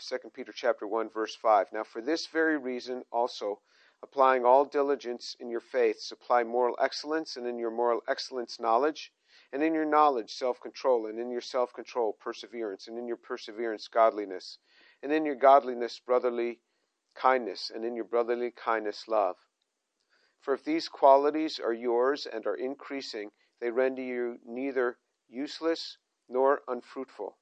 2 Peter chapter 1 verse 5. Now for this very reason also applying all diligence in your faith supply moral excellence and in your moral excellence knowledge and in your knowledge self-control and in your self-control perseverance and in your perseverance godliness and in your godliness brotherly kindness and in your brotherly kindness love. For if these qualities are yours and are increasing they render you neither useless nor unfruitful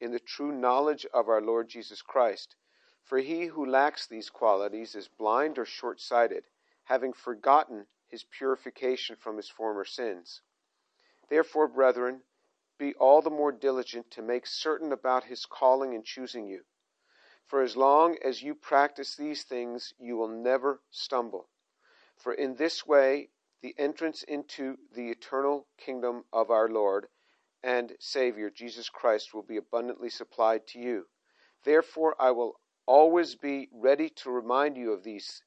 in the true knowledge of our Lord Jesus Christ. For he who lacks these qualities is blind or short sighted, having forgotten his purification from his former sins. Therefore, brethren, be all the more diligent to make certain about his calling and choosing you. For as long as you practice these things, you will never stumble. For in this way, the entrance into the eternal kingdom of our Lord and Savior Jesus Christ will be abundantly supplied to you. Therefore, I will always be ready to remind you of these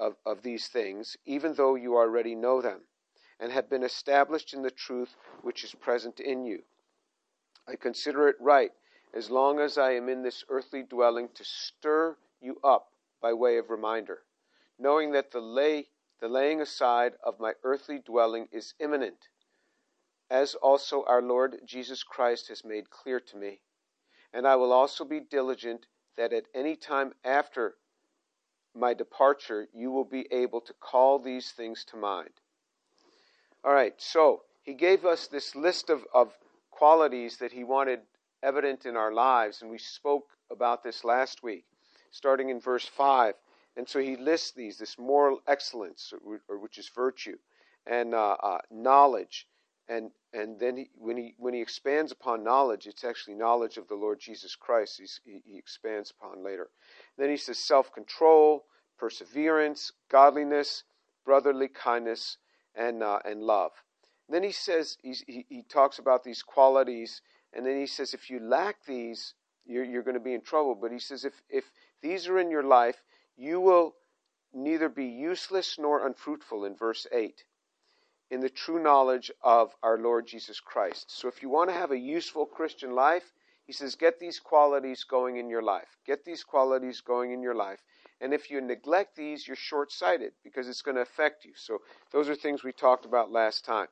of, of these things, even though you already know them, and have been established in the truth which is present in you. I consider it right, as long as I am in this earthly dwelling, to stir you up by way of reminder, knowing that the lay the laying aside of my earthly dwelling is imminent as also our Lord Jesus Christ has made clear to me. And I will also be diligent that at any time after my departure you will be able to call these things to mind. All right, so he gave us this list of, of qualities that he wanted evident in our lives, and we spoke about this last week, starting in verse 5. And so he lists these this moral excellence, which is virtue, and uh, uh, knowledge, and and then he, when he when he expands upon knowledge, it's actually knowledge of the Lord Jesus Christ. He, he expands upon later. Then he says self-control, perseverance, godliness, brotherly kindness, and uh, and love. And then he says he, he talks about these qualities, and then he says if you lack these, you're, you're going to be in trouble. But he says if if these are in your life, you will neither be useless nor unfruitful. In verse eight in the true knowledge of our Lord Jesus Christ. So if you want to have a useful Christian life, he says, get these qualities going in your life. Get these qualities going in your life. And if you neglect these, you're short sighted because it's going to affect you. So those are things we talked about last time.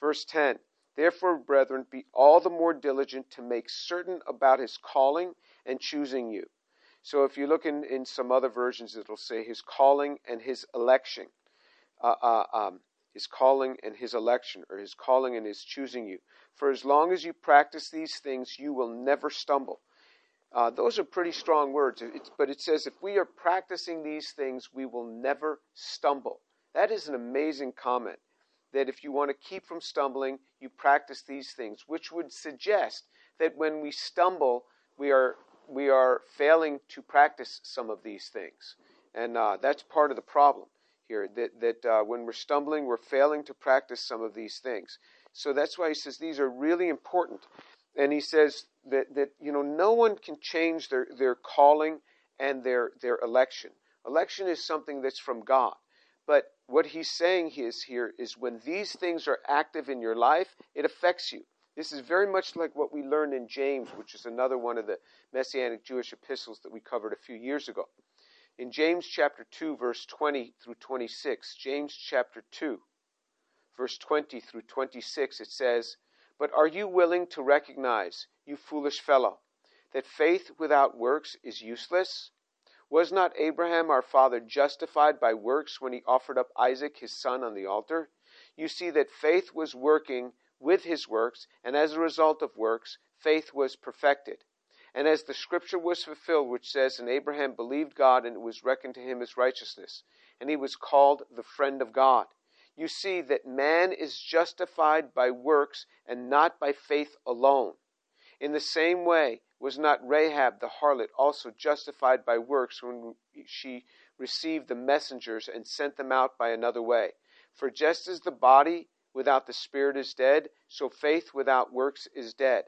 Verse 10 Therefore, brethren, be all the more diligent to make certain about his calling and choosing you. So if you look in, in some other versions, it'll say his calling and his election. Uh, uh, um, his calling and his election, or his calling and his choosing you. For as long as you practice these things, you will never stumble. Uh, those are pretty strong words, it's, but it says if we are practicing these things, we will never stumble. That is an amazing comment. That if you want to keep from stumbling, you practice these things, which would suggest that when we stumble, we are we are failing to practice some of these things, and uh, that's part of the problem here that, that uh, when we're stumbling, we're failing to practice some of these things. So that's why he says these are really important. And he says that, that you know, no one can change their, their calling and their, their election. Election is something that's from God. But what he's saying is here is when these things are active in your life, it affects you. This is very much like what we learned in James, which is another one of the Messianic Jewish epistles that we covered a few years ago. In James chapter 2, verse 20 through 26, James chapter 2, verse 20 through 26, it says, But are you willing to recognize, you foolish fellow, that faith without works is useless? Was not Abraham our father justified by works when he offered up Isaac his son on the altar? You see that faith was working with his works, and as a result of works, faith was perfected. And as the scripture was fulfilled, which says, And Abraham believed God, and it was reckoned to him as righteousness, and he was called the friend of God. You see that man is justified by works and not by faith alone. In the same way, was not Rahab the harlot also justified by works when she received the messengers and sent them out by another way? For just as the body without the spirit is dead, so faith without works is dead.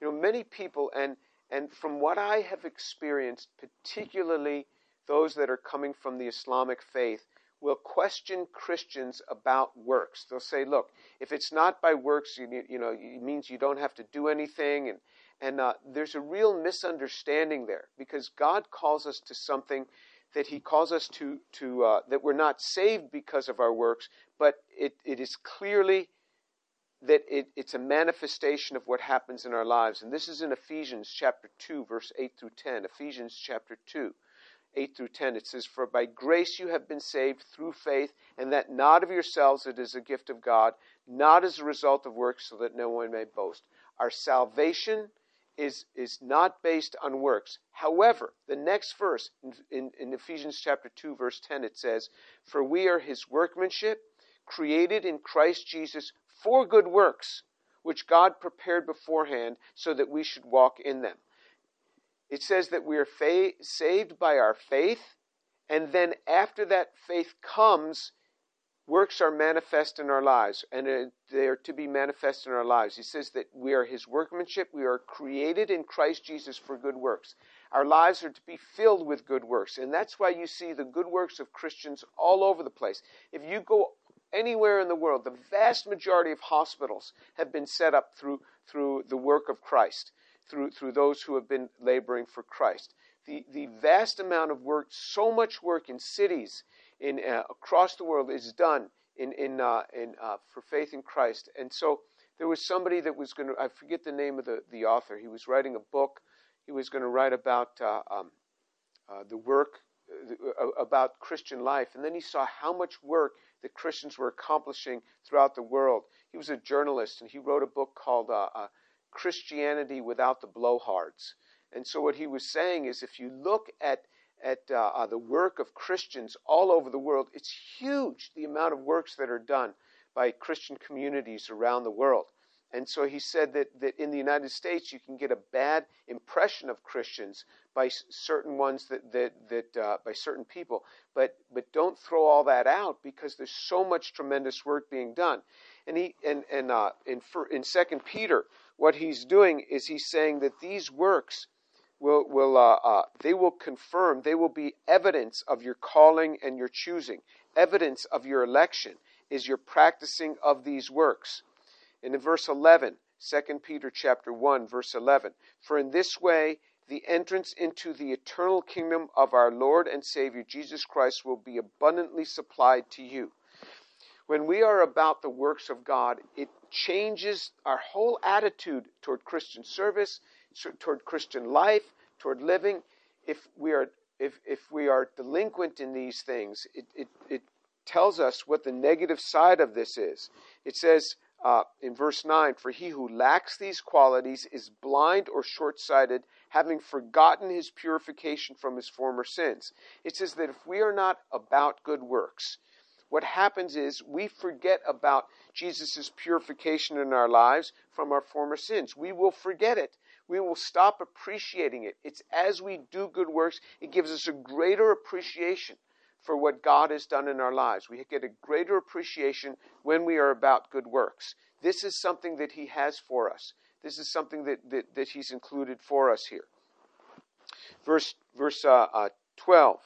You know, many people, and and from what I have experienced, particularly those that are coming from the Islamic faith, will question Christians about works. They'll say, look, if it's not by works, you, you know, it means you don't have to do anything. And, And uh, there's a real misunderstanding there because God calls us to something that He calls us to, to uh, that we're not saved because of our works, but it, it is clearly that it, it's a manifestation of what happens in our lives. And this is in Ephesians chapter 2, verse 8 through 10. Ephesians chapter 2, 8 through 10. It says, For by grace you have been saved through faith, and that not of yourselves, it is a gift of God, not as a result of works, so that no one may boast. Our salvation is, is not based on works. However, the next verse in, in, in Ephesians chapter 2, verse 10, it says, For we are his workmanship, created in Christ Jesus for good works, which God prepared beforehand so that we should walk in them. It says that we are fa- saved by our faith, and then after that faith comes, works are manifest in our lives, and uh, they are to be manifest in our lives. He says that we are His workmanship, we are created in Christ Jesus for good works. Our lives are to be filled with good works, and that's why you see the good works of Christians all over the place. If you go anywhere in the world, the vast majority of hospitals have been set up through, through the work of Christ, through, through those who have been laboring for Christ. The, the vast amount of work, so much work in cities in, uh, across the world is done in, in, uh, in, uh, for faith in Christ. And so there was somebody that was going to, I forget the name of the, the author, he was writing a book. He was going to write about uh, um, uh, the work uh, about Christian life. And then he saw how much work that Christians were accomplishing throughout the world. He was a journalist and he wrote a book called uh, uh, Christianity Without the Blowhards. And so what he was saying is if you look at at uh, uh, the work of Christians all over the world, it's huge the amount of works that are done by Christian communities around the world. And so he said that, that in the United States, you can get a bad impression of Christians by certain ones that, that, that uh, by certain people. But, but don't throw all that out because there's so much tremendous work being done. And he, and, and, uh, in, in second Peter, what he's doing is he's saying that these works will, will, uh, uh, they will confirm, they will be evidence of your calling and your choosing. Evidence of your election is your practicing of these works. And in verse 11, 2 Peter chapter 1 verse 11, for in this way the entrance into the eternal kingdom of our Lord and Savior Jesus Christ will be abundantly supplied to you. When we are about the works of God, it changes our whole attitude toward Christian service, toward Christian life, toward living. If we are if, if we are delinquent in these things, it, it, it tells us what the negative side of this is. It says, uh, in verse 9, for he who lacks these qualities is blind or short sighted, having forgotten his purification from his former sins. It says that if we are not about good works, what happens is we forget about Jesus' purification in our lives from our former sins. We will forget it. We will stop appreciating it. It's as we do good works, it gives us a greater appreciation for what God has done in our lives. We get a greater appreciation when we are about good works. This is something that He has for us. This is something that, that, that He's included for us here. Verse, verse uh, uh, 12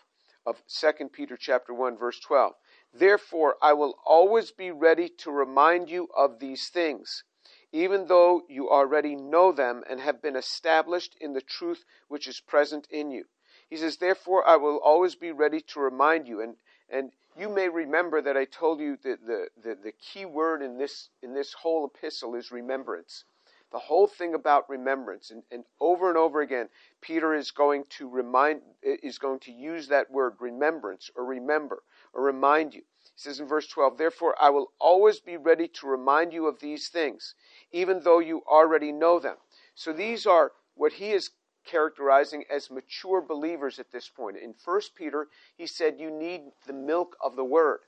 of 2 Peter chapter 1, verse 12. Therefore, I will always be ready to remind you of these things, even though you already know them and have been established in the truth which is present in you. He says, Therefore, I will always be ready to remind you. And, and you may remember that I told you that the, the, the key word in this, in this whole epistle is remembrance. The whole thing about remembrance. And, and over and over again, Peter is going to remind, is going to use that word, remembrance, or remember, or remind you. He says in verse 12, Therefore I will always be ready to remind you of these things, even though you already know them. So these are what he is characterizing as mature believers at this point. In 1 Peter, he said you need the milk of the word.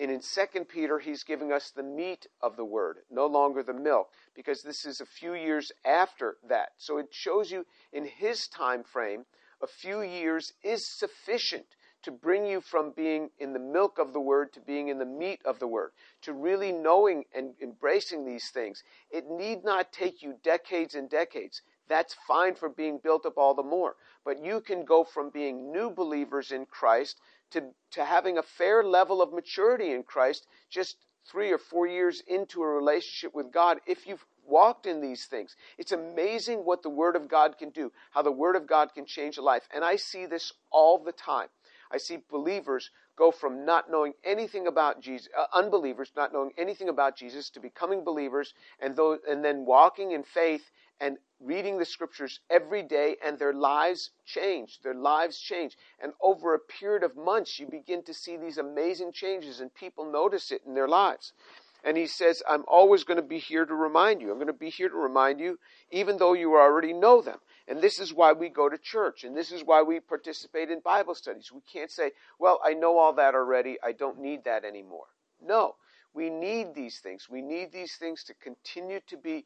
And in 2 Peter, he's giving us the meat of the word, no longer the milk, because this is a few years after that. So it shows you in his time frame, a few years is sufficient to bring you from being in the milk of the word to being in the meat of the word, to really knowing and embracing these things. It need not take you decades and decades. That's fine for being built up all the more. But you can go from being new believers in Christ to, to having a fair level of maturity in Christ just three or four years into a relationship with God if you've walked in these things. It's amazing what the Word of God can do, how the Word of God can change a life. And I see this all the time. I see believers go from not knowing anything about Jesus, uh, unbelievers not knowing anything about Jesus, to becoming believers, and those, and then walking in faith and reading the scriptures every day, and their lives change. Their lives change, and over a period of months, you begin to see these amazing changes, and people notice it in their lives. And he says, I'm always going to be here to remind you. I'm going to be here to remind you, even though you already know them. And this is why we go to church, and this is why we participate in Bible studies. We can't say, well, I know all that already. I don't need that anymore. No, we need these things. We need these things to continue to be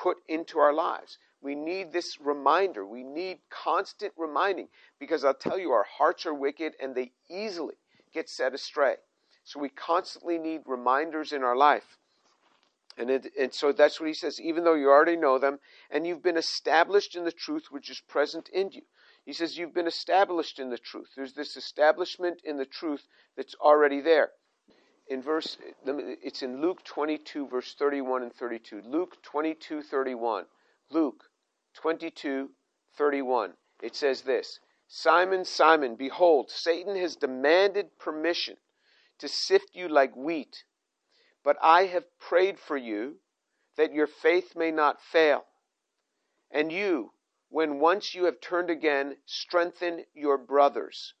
put into our lives. We need this reminder. We need constant reminding because I'll tell you, our hearts are wicked and they easily get set astray. So we constantly need reminders in our life. And, it, and so that's what he says, even though you already know them, and you've been established in the truth which is present in you. He says, You've been established in the truth. There's this establishment in the truth that's already there. In verse, it's in Luke 22, verse 31 and 32. Luke 22, 31. Luke 22, 31. It says this Simon, Simon, behold, Satan has demanded permission to sift you like wheat. But I have prayed for you that your faith may not fail. And you, when once you have turned again, strengthen your brothers.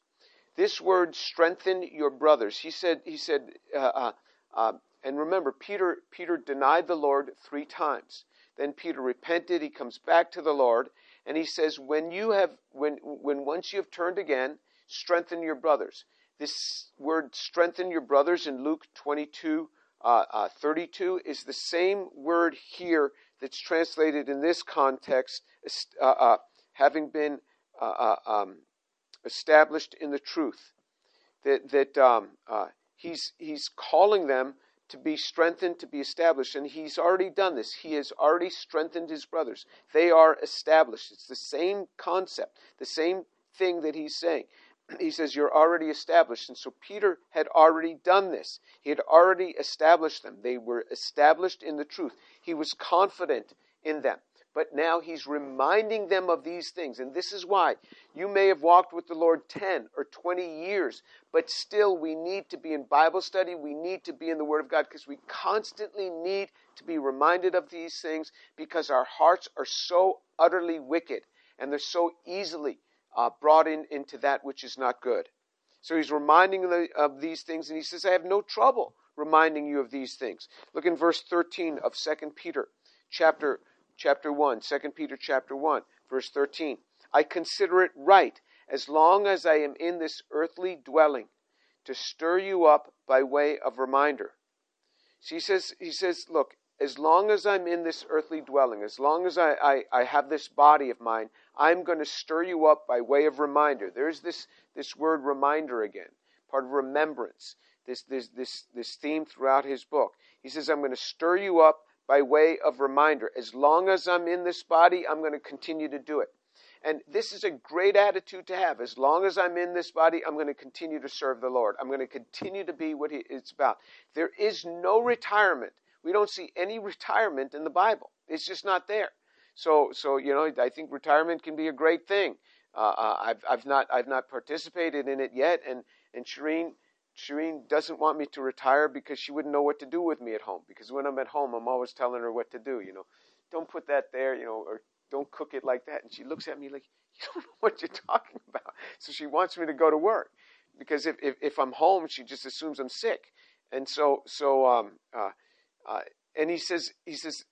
This word, strengthen your brothers. He said, he said, uh, uh, uh, and remember, Peter, Peter denied the Lord three times. Then Peter repented. He comes back to the Lord, and he says, when you have, when, when once you have turned again, strengthen your brothers. This word strengthen your brothers in Luke 22 uh, uh, 32 is the same word here that's translated in this context, uh, uh having been uh, um, established in the truth. That, that um, he's, he's calling them to be strengthened, to be established. And he's already done this. He has already strengthened his brothers. They are established. It's the same concept, the same thing that he's saying he says, You're already established. And so Peter had already done this. He had already established them. They were established in the truth. He was confident in them. But now he's reminding them of these things. And this is why you may have walked with the Lord 10 or 20 years, but still we need to be in Bible study. We need to be in the Word of God because we constantly need to be reminded of these things because our hearts are so utterly wicked and they're so easily uh, brought in into that which is not good. So he's reminding the, of these things, and he says, I have no trouble reminding you of these things. Look in verse 13 of 2 Peter chapter, chapter 1, 2 Peter chapter 1, verse 13. I consider it right, as long as I am in this earthly dwelling, to stir you up by way of reminder. He says, he says, look, as long as I'm in this earthly dwelling, as long as I, I, I have this body of mine, I'm going to stir you up by way of reminder. There's this, this word reminder again, part of remembrance, this, this, this, this theme throughout his book. He says, I'm going to stir you up by way of reminder. As long as I'm in this body, I'm going to continue to do it. And this is a great attitude to have. As long as I'm in this body, I'm going to continue to serve the Lord. I'm going to continue to be what it's about. There is no retirement we don't see any retirement in the Bible. It's just not there. So, so you know, I think retirement can be a great thing. Uh, uh, I've, I've not, I've not participated in it yet, and and Shireen, Shireen doesn't want me to retire because she wouldn't know what to do with me at home. Because when I'm at home, I'm always telling her what to do. You know, don't put that there. You know, or don't cook it like that. And she looks at me like, you don't know what you're talking about. So she wants me to go to work because if if, if I'm home, she just assumes I'm sick. And so so um, uh, uh, and he says, he says,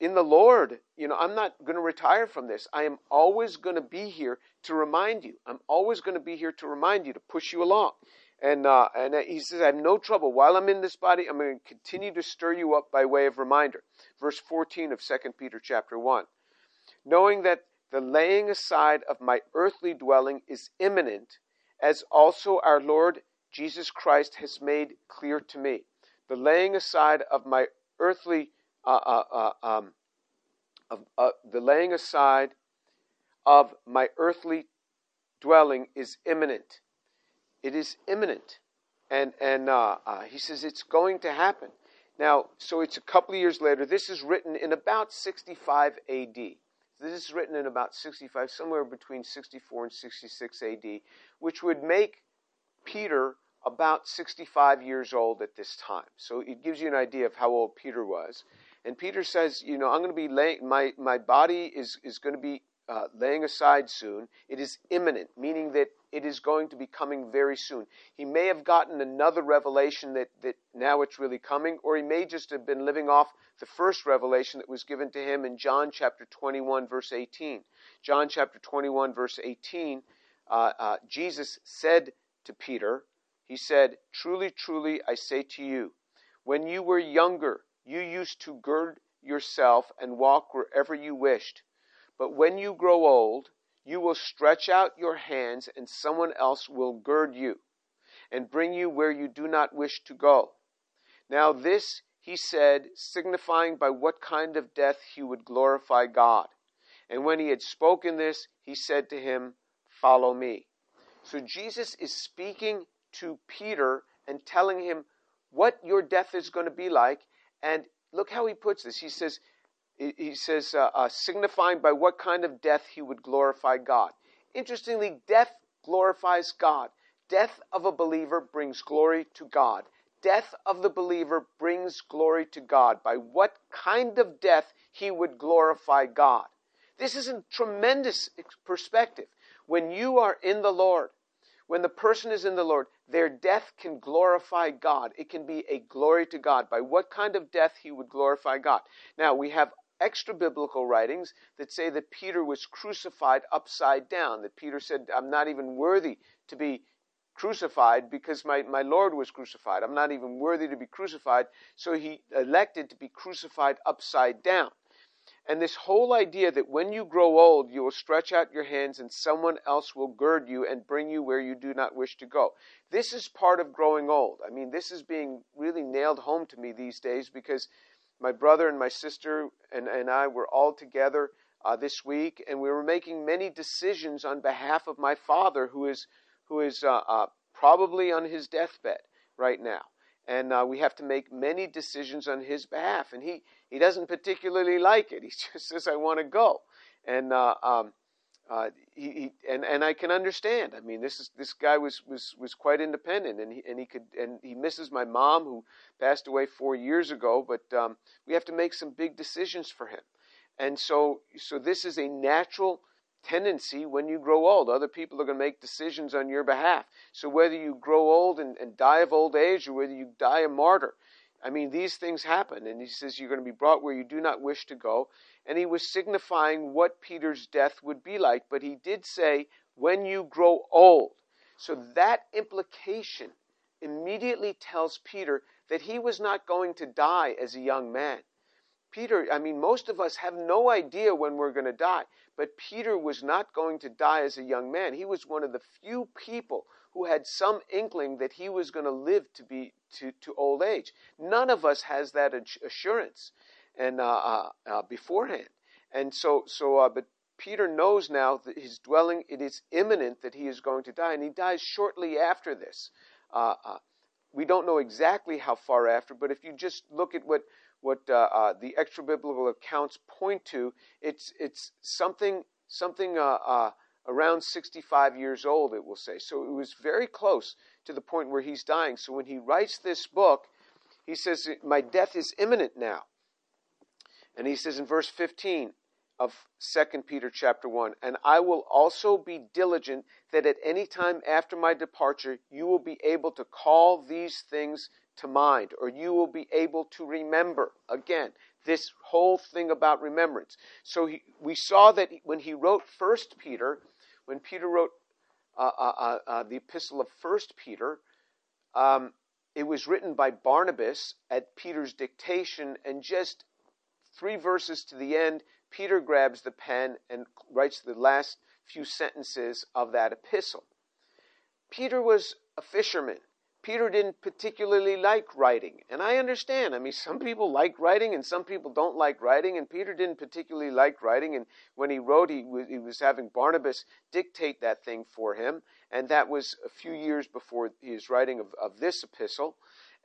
in the Lord, you know, I'm not going to retire from this. I am always going to be here to remind you. I'm always going to be here to remind you, to push you along. And uh, and he says, I have no trouble. While I'm in this body, I'm going to continue to stir you up by way of reminder. Verse 14 of 2 Peter chapter 1. Knowing that the laying aside of my earthly dwelling is imminent, as also our Lord Jesus Christ has made clear to me the laying aside of my earthly, uh, uh, uh, um, of, uh, the laying aside of my earthly dwelling is imminent. It is imminent. And, and uh, uh, he says it's going to happen. Now, so it's a couple of years later. This is written in about 65 AD. This is written in about 65, somewhere between 64 and 66 AD, which would make Peter about 65 years old at this time. So it gives you an idea of how old Peter was. And Peter says, you know, I'm going to be laying, my, my body is, is going to be uh, laying aside soon. It is imminent, meaning that it is going to be coming very soon. He may have gotten another revelation that, that now it's really coming, or he may just have been living off the first revelation that was given to him in John chapter 21, verse 18. John chapter 21, verse 18, uh, uh, Jesus said to Peter, He said, Truly, truly, I say to you, when you were younger, you used to gird yourself and walk wherever you wished. But when you grow old, you will stretch out your hands, and someone else will gird you and bring you where you do not wish to go. Now, this he said, signifying by what kind of death he would glorify God. And when he had spoken this, he said to him, Follow me. So Jesus is speaking to Peter and telling him what your death is going to be like. And look how he puts this. He says, he says, uh, uh, signifying by what kind of death he would glorify God. Interestingly, death glorifies God. Death of a believer brings glory to God. Death of the believer brings glory to God. By what kind of death he would glorify God. This is a tremendous perspective. When you are in the Lord, when the person is in the Lord, their death can glorify God. It can be a glory to God. By what kind of death he would glorify God. Now, we have extra biblical writings that say that Peter was crucified upside down, that Peter said, I'm not even worthy to be crucified because my, my Lord was crucified. I'm not even worthy to be crucified. So he elected to be crucified upside down. And this whole idea that when you grow old, you will stretch out your hands and someone else will gird you and bring you where you do not wish to go. This is part of growing old. I mean, this is being really nailed home to me these days because my brother and my sister and, and I were all together uh, this week, and we were making many decisions on behalf of my father, who is who is uh, uh, probably on his deathbed right now, and uh, we have to make many decisions on his behalf. And he he doesn't particularly like it. He just says, "I want to go," and uh, um, uh, he, he, and and I can understand. I mean, this is this guy was was was quite independent, and he and he could and he misses my mom who passed away four years ago. But um, we have to make some big decisions for him, and so so this is a natural tendency when you grow old. Other people are going to make decisions on your behalf. So whether you grow old and, and die of old age, or whether you die a martyr, I mean, these things happen. And he says you're going to be brought where you do not wish to go and he was signifying what Peter's death would be like. But he did say, when you grow old. So that implication immediately tells Peter that he was not going to die as a young man. Peter, I mean, most of us have no idea when we're going to die, but Peter was not going to die as a young man. He was one of the few people who had some inkling that he was going to live to be to, to old age. None of us has that assurance and uh, uh, uh, beforehand. And so, so, uh, but Peter knows now that his dwelling it is imminent that he is going to die, and he dies shortly after this. Uh, uh, we don't know exactly how far after, but if you just look at what what the extra biblical accounts point to, it's it's something something around 65 years old. It will say so. It was very close to the point where he's dying. So when he writes this book, he says, "My death is imminent now." And he says in verse 15 of 2 Peter chapter 1, and I will also be diligent that at any time after my departure you will be able to call these things to mind, or you will be able to remember. Again, this whole thing about remembrance. So he, we saw that when he wrote First Peter, when Peter wrote uh, uh, uh, uh the epistle of First Peter, um, it was written by Barnabas at Peter's dictation, and just three verses to the end, Peter grabs the pen and writes the last few sentences of that epistle. Peter was a fisherman. Peter didn't particularly like writing. And I understand. I mean, some people like writing and some people don't like writing. And Peter didn't particularly like writing. And when he wrote, he was, he was having Barnabas dictate that thing for him. And that was a few years before his writing of, of this epistle.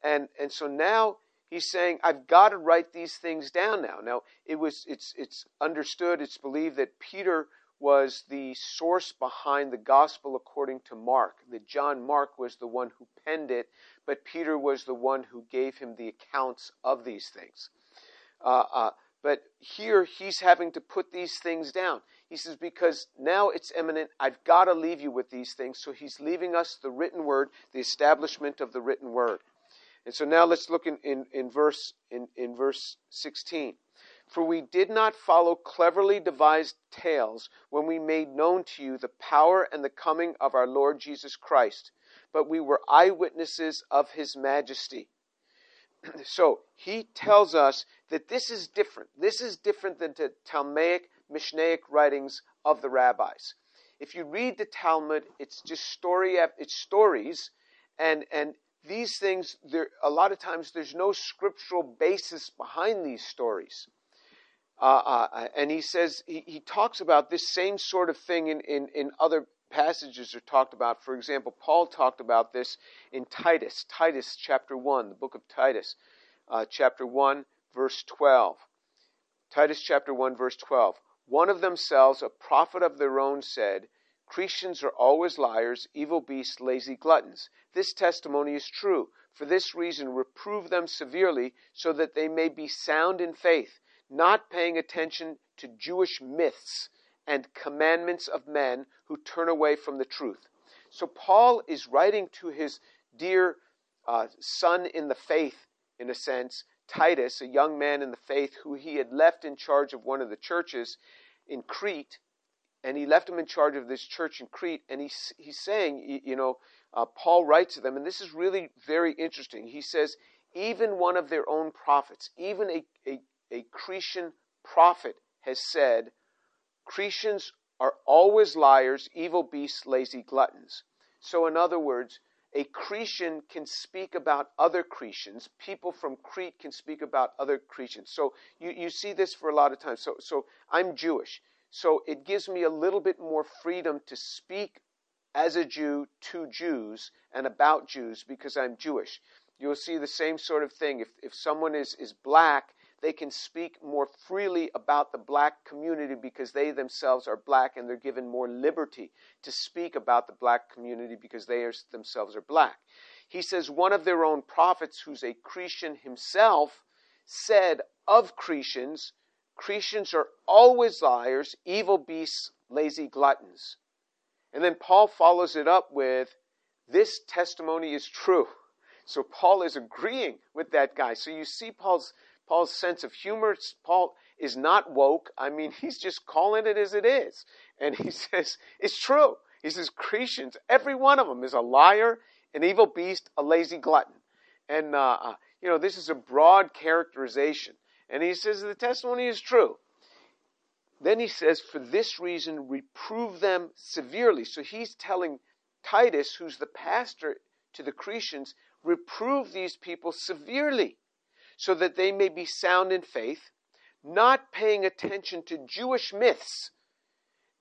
And, and so now he's saying, I've got to write these things down now. Now, it was, it's, it's understood, it's believed that Peter was the source behind the gospel according to Mark. That John Mark was the one who penned it, but Peter was the one who gave him the accounts of these things. Uh, uh, but here he's having to put these things down. He says, because now it's imminent, I've got to leave you with these things. So he's leaving us the written word, the establishment of the written word. And so now let's look in, in, in verse in, in verse 16. For we did not follow cleverly devised tales when we made known to you the power and the coming of our Lord Jesus Christ, but we were eyewitnesses of his majesty. so he tells us that this is different. This is different than the Talmudic, Mishnaic writings of the rabbis. If you read the Talmud, it's just story, it's stories, and and these things. There a lot of times there's no scriptural basis behind these stories. Uh, uh, and he says, he, he talks about this same sort of thing in, in, in other passages are talked about. For example, Paul talked about this in Titus, Titus chapter 1, the book of Titus, uh, chapter 1, verse 12. Titus chapter 1, verse 12. One of themselves, a prophet of their own, said, Cretans are always liars, evil beasts, lazy gluttons. This testimony is true. For this reason, reprove them severely, so that they may be sound in faith not paying attention to Jewish myths and commandments of men who turn away from the truth. So Paul is writing to his dear uh, son in the faith, in a sense, Titus, a young man in the faith who he had left in charge of one of the churches in Crete, and he left him in charge of this church in Crete, and he's, he's saying, you know, uh, Paul writes to them, and this is really very interesting. He says, even one of their own prophets, even a, a, a Cretan prophet has said, Cretans are always liars, evil beasts, lazy gluttons. So, in other words, a Cretan can speak about other Cretans. People from Crete can speak about other Cretans. So you, you see this for a lot of times. So, so I'm Jewish. So it gives me a little bit more freedom to speak as a Jew to Jews and about Jews because I'm Jewish. You'll see the same sort of thing. If, if someone is, is black they can speak more freely about the black community because they themselves are black and they're given more liberty to speak about the black community because they are, themselves are black. He says one of their own prophets, who's a Cretan himself, said of Cretans, Cretans are always liars, evil beasts, lazy gluttons. And then Paul follows it up with, This testimony is true. So Paul is agreeing with that guy. So you see Paul's Paul's sense of humor. Paul is not woke. I mean, he's just calling it as it is. And he says, it's true. He says, Cretans, every one of them is a liar, an evil beast, a lazy glutton. And, uh, uh, you know, this is a broad characterization. And he says the testimony is true. Then he says, for this reason, reprove them severely. So he's telling Titus, who's the pastor to the Cretans, reprove these people severely so that they may be sound in faith, not paying attention to Jewish myths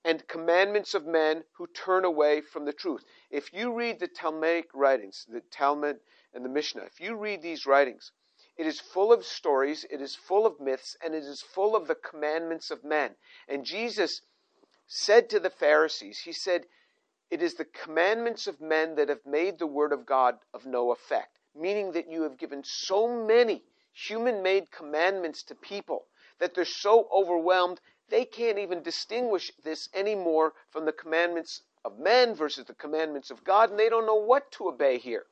and commandments of men who turn away from the truth. If you read the Talmudic writings, the Talmud and the Mishnah, if you read these writings, it is full of stories, it is full of myths, and it is full of the commandments of men. And Jesus said to the Pharisees, He said, It is the commandments of men that have made the word of God of no effect, meaning that you have given so many human made commandments to people that they're so overwhelmed they can't even distinguish this anymore from the commandments of men versus the commandments of God, and they don't know what to obey here.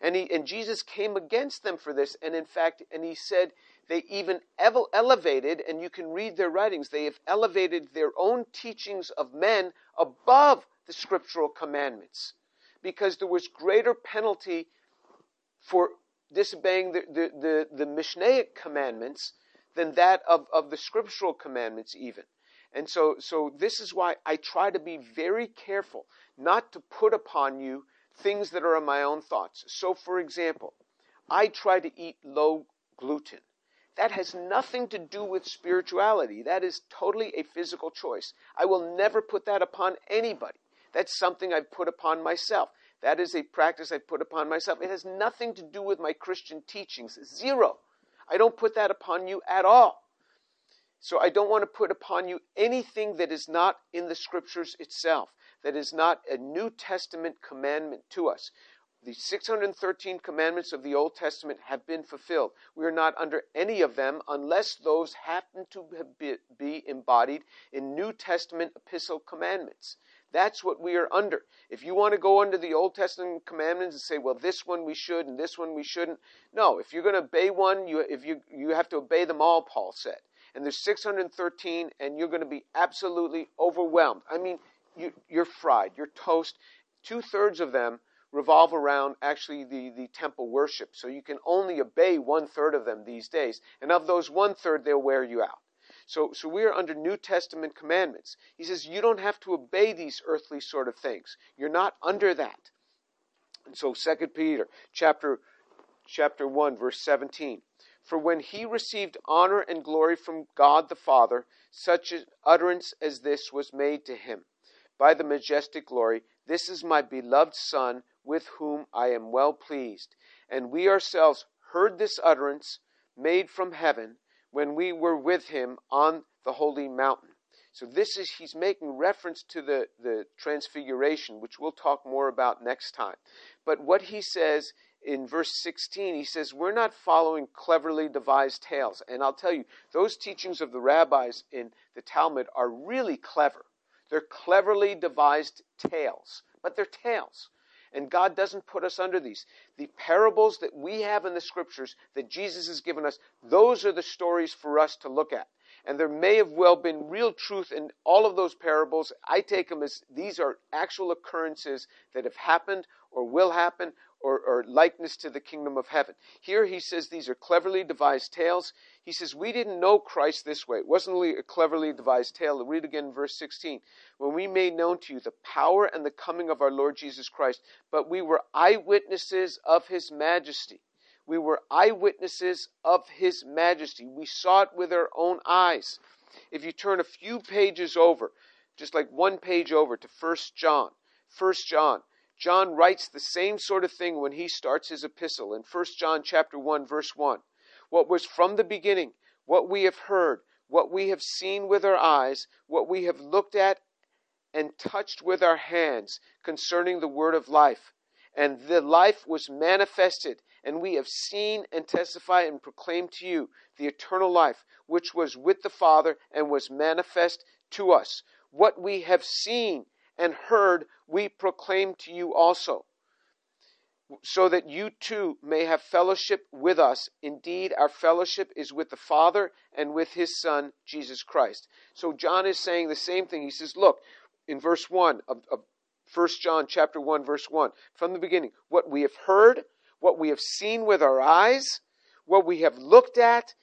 And, he, and Jesus came against them for this, and in fact, and he said they even elevated, and you can read their writings, they have elevated their own teachings of men above the scriptural commandments because there was greater penalty for disobeying the, the, the, the Mishnaic commandments than that of, of the scriptural commandments, even. And so, so this is why I try to be very careful not to put upon you things that are in my own thoughts. So, for example, I try to eat low gluten. That has nothing to do with spirituality. That is totally a physical choice. I will never put that upon anybody. That's something I've put upon myself. That is a practice I put upon myself. It has nothing to do with my Christian teachings. Zero. I don't put that upon you at all. So I don't want to put upon you anything that is not in the scriptures itself, that is not a New Testament commandment to us. The 613 commandments of the Old Testament have been fulfilled. We are not under any of them unless those happen to be embodied in New Testament epistle commandments. That's what we are under. If you want to go under the Old Testament commandments and say, well, this one we should and this one we shouldn't, no. If you're going to obey one, you, if you, you have to obey them all, Paul said. And there's 613, and you're going to be absolutely overwhelmed. I mean, you, you're fried, you're toast. Two thirds of them revolve around actually the, the temple worship. So you can only obey one third of them these days. And of those one third, they'll wear you out. So, so we are under New Testament commandments. He says you don't have to obey these earthly sort of things. You're not under that. And so Second Peter chapter chapter 1 verse 17. For when he received honor and glory from God the Father, such utterance as this was made to him by the majestic glory, This is my beloved Son, with whom I am well pleased. And we ourselves heard this utterance made from heaven when we were with him on the holy mountain. So this is he's making reference to the, the transfiguration, which we'll talk more about next time. But what he says in verse 16, he says, We're not following cleverly devised tales. And I'll tell you, those teachings of the rabbis in the Talmud are really clever. They're cleverly devised tales, but they're tales. And God doesn't put us under these. The parables that we have in the scriptures that Jesus has given us, those are the stories for us to look at. And there may have well been real truth in all of those parables. I take them as these are actual occurrences that have happened or will happen or, or, likeness to the kingdom of heaven. Here he says these are cleverly devised tales. He says, We didn't know Christ this way. It wasn't only a cleverly devised tale. Read again verse 16. When we made known to you the power and the coming of our Lord Jesus Christ, but we were eyewitnesses of his majesty. We were eyewitnesses of his majesty. We saw it with our own eyes. If you turn a few pages over, just like one page over to First John, First John, John writes the same sort of thing when he starts his epistle in 1 John chapter 1 verse 1. What was from the beginning, what we have heard, what we have seen with our eyes, what we have looked at and touched with our hands concerning the word of life. And the life was manifested, and we have seen and testify and proclaim to you the eternal life, which was with the Father and was manifest to us. What we have seen and heard, we proclaim to you also, so that you too may have fellowship with us. Indeed, our fellowship is with the Father and with his Son, Jesus Christ. So John is saying the same thing. He says, Look, in verse 1 of, of 1 John chapter 1, verse 1, from the beginning, what we have heard, what we have seen with our eyes, what we have looked at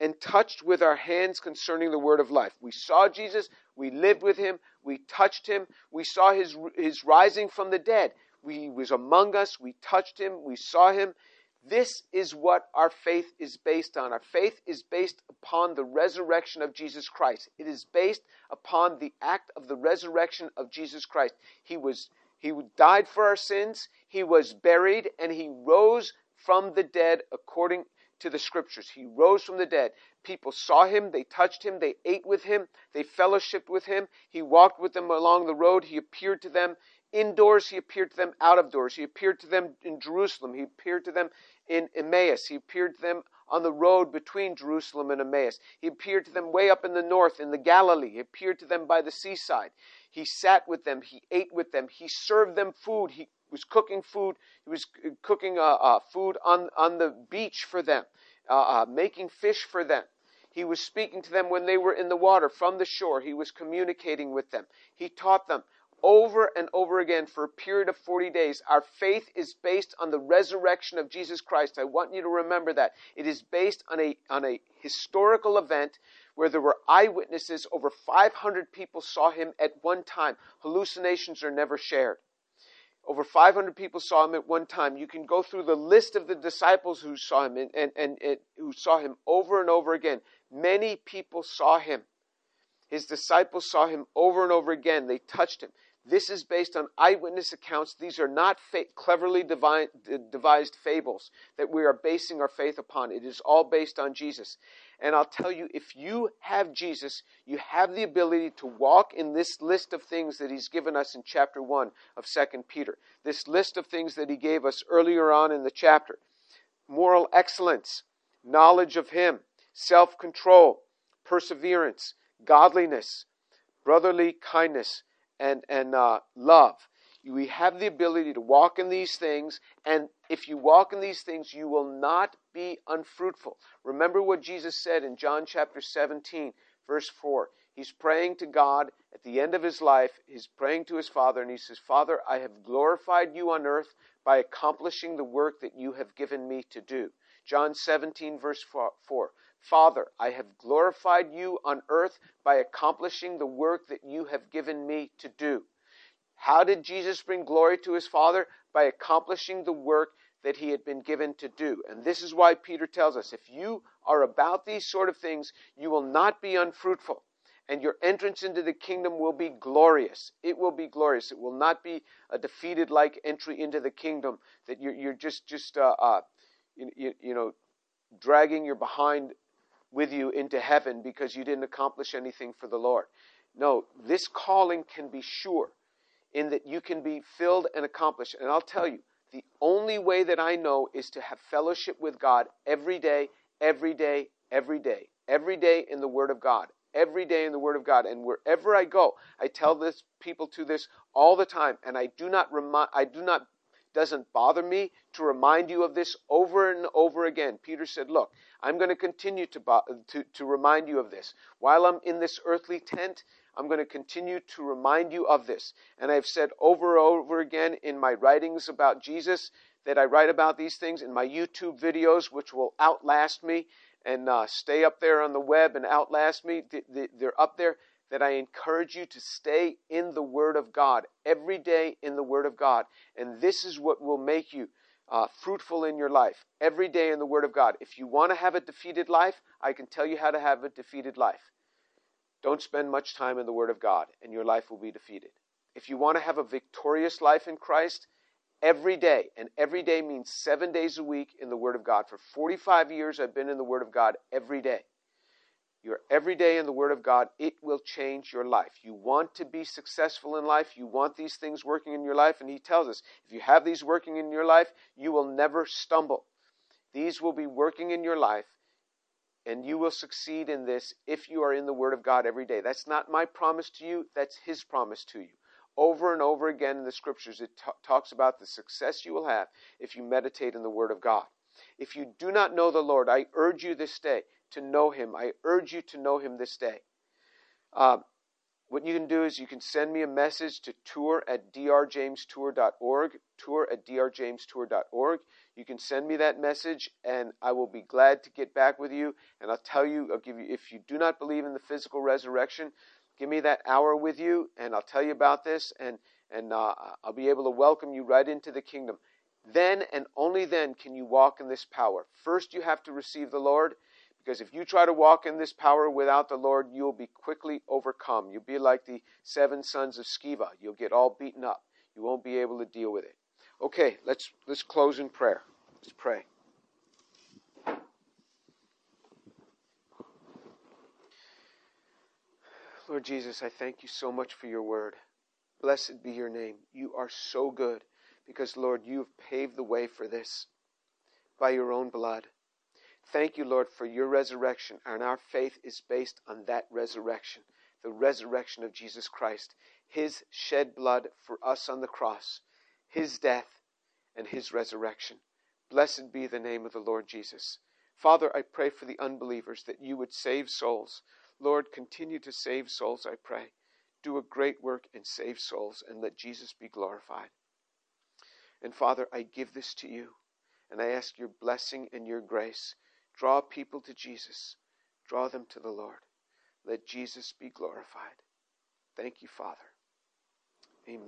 and touched with our hands concerning the word of life. We saw Jesus, we lived with him, we touched him. We saw his, his rising from the dead. We, he was among us. We touched him. We saw him. This is what our faith is based on. Our faith is based upon the resurrection of Jesus Christ. It is based upon the act of the resurrection of Jesus Christ. He was he died for our sins, he was buried, and he rose from the dead according to the scriptures. He rose from the dead. People saw him, they touched him, they ate with him, they fellowshiped with him. He walked with them along the road. He appeared to them indoors, he appeared to them out of doors. He appeared to them in Jerusalem, he appeared to them in Emmaus, he appeared to them on the road between Jerusalem and Emmaus. He appeared to them way up in the north in the Galilee. He appeared to them by the seaside. He sat with them, he ate with them, he served them food, he was cooking food. He was cooking uh, uh, food on, on the beach for them, uh, uh, making fish for them. He was speaking to them when they were in the water from the shore. He was communicating with them. He taught them over and over again for a period of 40 days. Our faith is based on the resurrection of Jesus Christ. I want you to remember that. It is based on a, on a historical event where there were eyewitnesses. Over 500 people saw him at one time. Hallucinations are never shared. Over 500 people saw him at one time. You can go through the list of the disciples who saw him and, and, and, and who saw him over and over again. Many people saw him. His disciples saw him over and over again. They touched him. This is based on eyewitness accounts. These are not fa- cleverly devised fables that we are basing our faith upon. It is all based on Jesus. And I'll tell you, if you have Jesus, you have the ability to walk in this list of things that He's given us in chapter 1 of 2 Peter. This list of things that He gave us earlier on in the chapter moral excellence, knowledge of Him, self control, perseverance, godliness, brotherly kindness, and, and uh, love. We have the ability to walk in these things, and if you walk in these things, you will not be unfruitful. Remember what Jesus said in John chapter 17, verse 4. He's praying to God at the end of his life. He's praying to his Father, and he says, Father, I have glorified you on earth by accomplishing the work that you have given me to do. John 17, verse 4. Father, I have glorified you on earth by accomplishing the work that you have given me to do. How did Jesus bring glory to his Father? By accomplishing the work that he had been given to do. And this is why Peter tells us if you are about these sort of things, you will not be unfruitful. And your entrance into the kingdom will be glorious. It will be glorious. It will not be a defeated like entry into the kingdom that you're, you're just, just uh, uh, you, you know, dragging your behind with you into heaven because you didn't accomplish anything for the Lord. No, this calling can be sure in that you can be filled and accomplished. And I'll tell you, the only way that I know is to have fellowship with God every day, every day, every day, every day in the Word of God, every day in the Word of God. And wherever I go, I tell this people to this all the time, and I do not remind, I do not doesn't bother me to remind you of this over and over again. Peter said, Look, I'm going to continue to, to, to remind you of this. While I'm in this earthly tent, I'm going to continue to remind you of this. And I've said over and over again in my writings about Jesus that I write about these things, in my YouTube videos, which will outlast me and uh, stay up there on the web and outlast me. They're up there that I encourage you to stay in the Word of God, every day in the Word of God. And this is what will make you uh, fruitful in your life, every day in the Word of God. If you want to have a defeated life, I can tell you how to have a defeated life. Don't spend much time in the Word of God, and your life will be defeated. If you want to have a victorious life in Christ, every day, and every day means seven days a week in the Word of God. For 45 years, I've been in the Word of God every day your every day in the Word of God, it will change your life. You want to be successful in life, you want these things working in your life, and He tells us if you have these working in your life, you will never stumble. These will be working in your life, and you will succeed in this if you are in the Word of God every day. That's not my promise to you, that's His promise to you. Over and over again in the Scriptures, it t- talks about the success you will have if you meditate in the Word of God. If you do not know the Lord, I urge you this day to know Him. I urge you to know Him this day. Uh, what you can do is you can send me a message to tour at drjamestour.org, tour at drjamestour.org. You can send me that message, and I will be glad to get back with you. And I'll tell you, I'll give you, if you do not believe in the physical resurrection, give me that hour with you, and I'll tell you about this, and and uh, I'll be able to welcome you right into the kingdom. Then and only then can you walk in this power. First, you have to receive the Lord, because if you try to walk in this power without the Lord, you'll be quickly overcome. You'll be like the seven sons of Sceva. You'll get all beaten up. You won't be able to deal with it. Okay, let's let's close in prayer. Let's pray. Lord Jesus, I thank you so much for your word. Blessed be your name. You are so good because, Lord, you have paved the way for this by your own blood. Thank you, Lord, for your resurrection, and our faith is based on that resurrection, the resurrection of Jesus Christ, his shed blood for us on the cross, his death, and his resurrection. Blessed be the name of the Lord Jesus. Father, I pray for the unbelievers that you would save souls. Lord, continue to save souls, I pray. Do a great work and save souls, and let Jesus be glorified. And Father, I give this to you, and I ask your blessing and your grace Draw people to Jesus. Draw them to the Lord. Let Jesus be glorified. Thank you, Father.